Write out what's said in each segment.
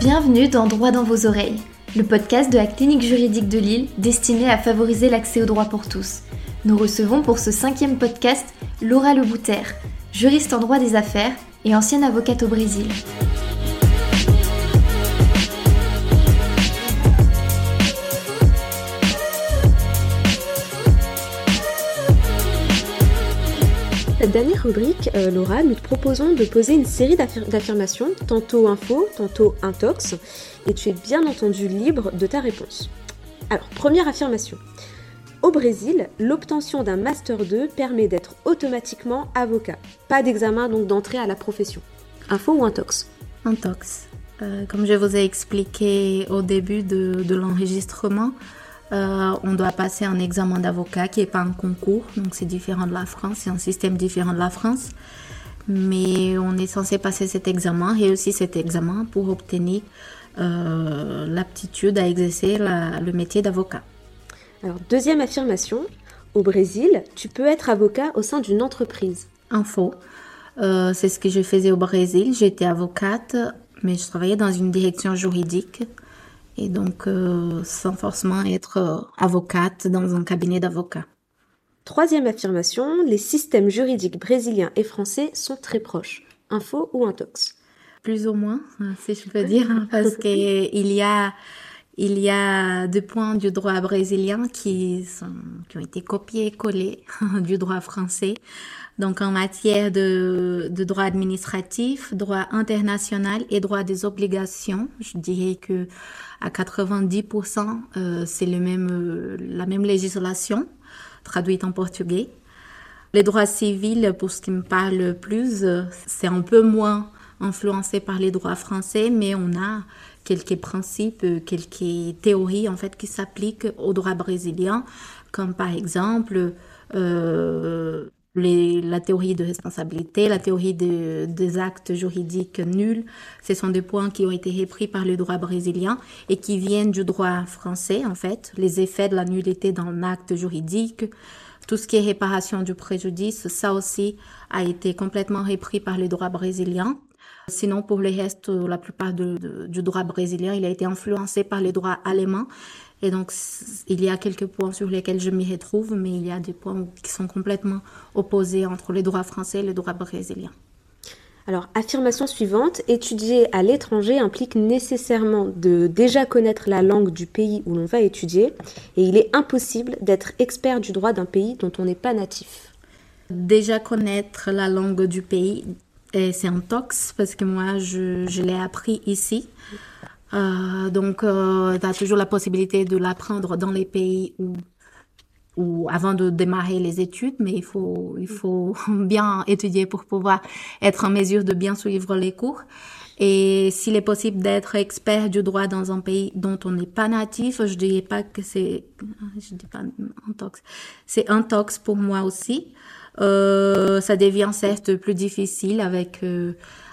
Bienvenue dans Droit dans vos oreilles, le podcast de la clinique juridique de Lille destiné à favoriser l'accès au droit pour tous. Nous recevons pour ce cinquième podcast Laura Lebouter, juriste en droit des affaires et ancienne avocate au Brésil. Cette dernière rubrique, euh, Laura, nous te proposons de poser une série d'affirmations, tantôt info, tantôt intox, et tu es bien entendu libre de ta réponse. Alors, première affirmation. Au Brésil, l'obtention d'un Master 2 permet d'être automatiquement avocat. Pas d'examen donc d'entrée à la profession. Info ou intox? Intox. Euh, comme je vous ai expliqué au début de l'enregistrement, euh, on doit passer un examen d'avocat qui n'est pas un concours, donc c'est différent de la France, c'est un système différent de la France. Mais on est censé passer cet examen et aussi cet examen pour obtenir euh, l'aptitude à exercer le métier d'avocat. Alors, deuxième affirmation, au Brésil, tu peux être avocat au sein d'une entreprise. Info. Euh, c'est ce que je faisais au Brésil. J'étais avocate, mais je travaillais dans une direction juridique et donc euh, sans forcément être euh, avocate dans un cabinet d'avocats. Troisième affirmation, les systèmes juridiques brésiliens et français sont très proches. Info ou intox? Plus ou moins, hein, si je peux dire, hein, parce qu'il y a il y a des points du droit brésilien qui, sont, qui ont été copiés collés du droit français. Donc en matière de, droit administratif, droit international et droit des obligations, je dirais que à 90% euh, c'est même, euh, la même législation traduite en portugais. Les droits civils, pour ce qui me parle plus, c'est un peu moins influencé par les droits français, mais on a quelques principes, quelques théories en fait qui s'appliquent au droit brésilien, comme par exemple euh, la théorie de responsabilité, la théorie des actes juridiques nuls, ce sont des points qui ont été repris par le droit brésilien et qui viennent du droit français, en fait. Les effets de la nullité dans l'acte juridique, tout ce qui est réparation du préjudice, ça aussi a été complètement repris par le droit brésilien. Sinon, pour le reste, la plupart du droit brésilien, il a été influencé par le droit allemand et donc, il y a quelques points sur lesquels je m'y retrouve, mais il y a des points qui sont complètement opposés entre les droits français et les droits brésiliens. Alors, affirmation suivante, étudier à l'étranger implique nécessairement de déjà connaître la langue du pays où l'on va étudier, et il est impossible d'être expert du droit d'un pays dont on n'est pas natif. Déjà connaître la langue du pays, c'est un tox, parce que moi, je, je l'ai appris ici. Euh, donc, euh, tu as toujours la possibilité de l'apprendre dans les pays où, où, avant de démarrer les études, mais il faut, il faut bien étudier pour pouvoir être en mesure de bien suivre les cours. Et s'il est possible d'être expert du droit dans un pays dont on n'est pas natif, je dirais pas que c'est, je dis pas un tox, c'est un tox pour moi aussi. Euh, ça devient certes plus difficile avec euh,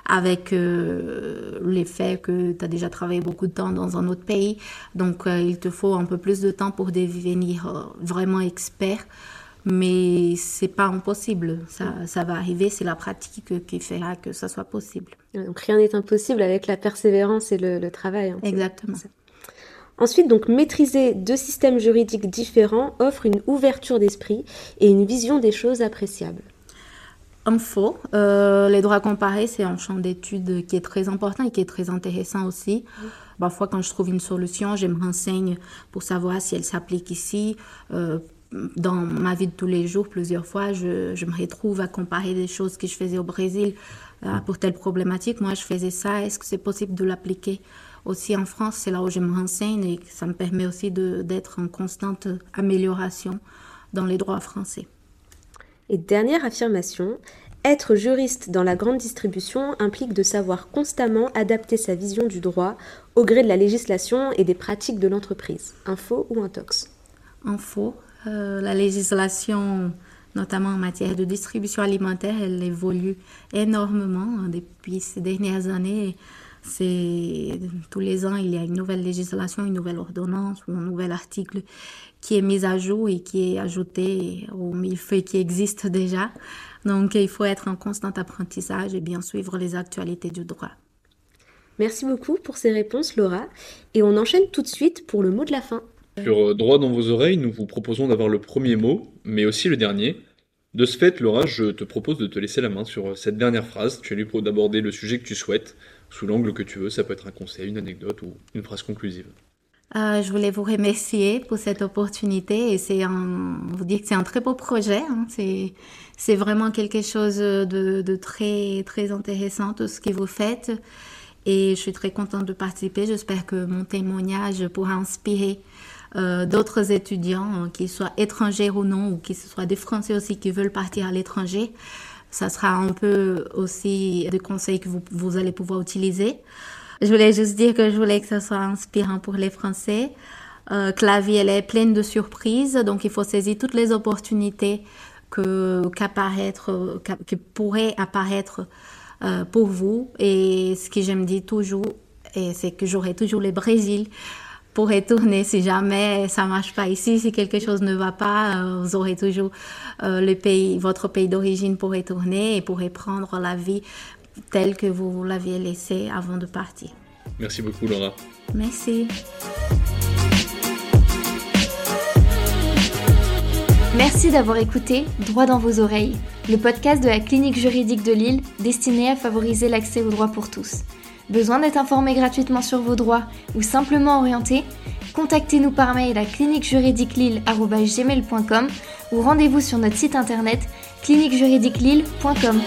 avec euh, le fait que tu as déjà travaillé beaucoup de temps dans un autre pays. Donc, euh, il te faut un peu plus de temps pour devenir vraiment expert. Mais c'est pas impossible. Ça, ça va arriver. C'est la pratique qui fera que ça soit possible. Donc, rien n'est impossible avec la persévérance et le, travail. Hein. Exactement. Ensuite, donc, maîtriser deux systèmes juridiques différents offre une ouverture d'esprit et une vision des choses appréciable info. Euh, les droits comparés, c'est un champ d'études qui est très important et qui est très intéressant aussi. Parfois, quand je trouve une solution, je me renseigne pour savoir si elle s'applique ici. Euh, dans ma vie de tous les jours, plusieurs fois, je, je, me retrouve à comparer des choses que je faisais au Brésil euh, pour telle problématique. Moi, je faisais ça. Est-ce que c'est possible de l'appliquer? Aussi en France C'est là où je me renseigne et ça me permet aussi d'être en constante amélioration dans les droits français. Et dernière affirmation, être juriste dans la grande distribution implique de savoir constamment adapter sa vision du droit au gré de la législation et des pratiques de l'entreprise. Info ou intox? Info. Euh, la législation, notamment en matière de distribution alimentaire, elle évolue énormément hein, depuis ces dernières années. C'est tous les ans, il y a une nouvelle législation, une nouvelle ordonnance ou un nouvel article qui est mis à jour et qui est ajouté aux millefeuilles qui existent déjà. Donc, il faut être en constant apprentissage et bien suivre les actualités du droit. Merci beaucoup pour ces réponses, Laura. Et on enchaîne tout de suite pour le mot de la fin. Sur Droit dans vos oreilles, nous vous proposons d'avoir le premier mot, mais aussi le dernier. De ce fait, Laura, je te propose de te laisser la main sur cette dernière phrase. Tu es libre d'aborder le sujet que tu souhaites, sous l'angle que tu veux. Ça peut être un conseil, une anecdote ou une phrase conclusive. Euh, je voulais vous remercier pour cette opportunité et c'est un, vous dire que c'est un très beau projet. Hein. C'est, c'est vraiment quelque chose de, de, très, très intéressant tout ce que vous faites. Et je suis très contente de participer. J'espère que mon témoignage pourra inspirer euh, d'autres étudiants, hein, qu'ils soient étrangers ou non, ou qu'ils soient des Français aussi qui veulent partir à l'étranger. Ça sera un peu aussi des conseils que vous, vous allez pouvoir utiliser. Je voulais juste dire que je voulais que ça soit inspirant pour les Français. Euh, que la vie, elle est pleine de surprises, donc il faut saisir toutes les opportunités que, qu'apparaître, qui pourraient apparaître euh, pour vous. Et ce que je me dis toujours, c'est que j'aurai toujours le Brésil pour retourner si jamais ça marche pas ici, si quelque chose ne va pas, euh, vous aurez toujours euh, le pays, votre pays d'origine pour retourner et pour reprendre la vie telle que vous l'aviez laissée avant de partir. Merci beaucoup Laura. Merci. Merci d'avoir écouté Droit dans vos oreilles, le podcast de la clinique juridique de Lille destiné à favoriser l'accès au droit pour tous. Besoin d'être informé gratuitement sur vos droits ou simplement orienté Contactez-nous par mail à cliniquejuridiquelille.com ou rendez-vous sur notre site internet cliniquejuridiquelille.com.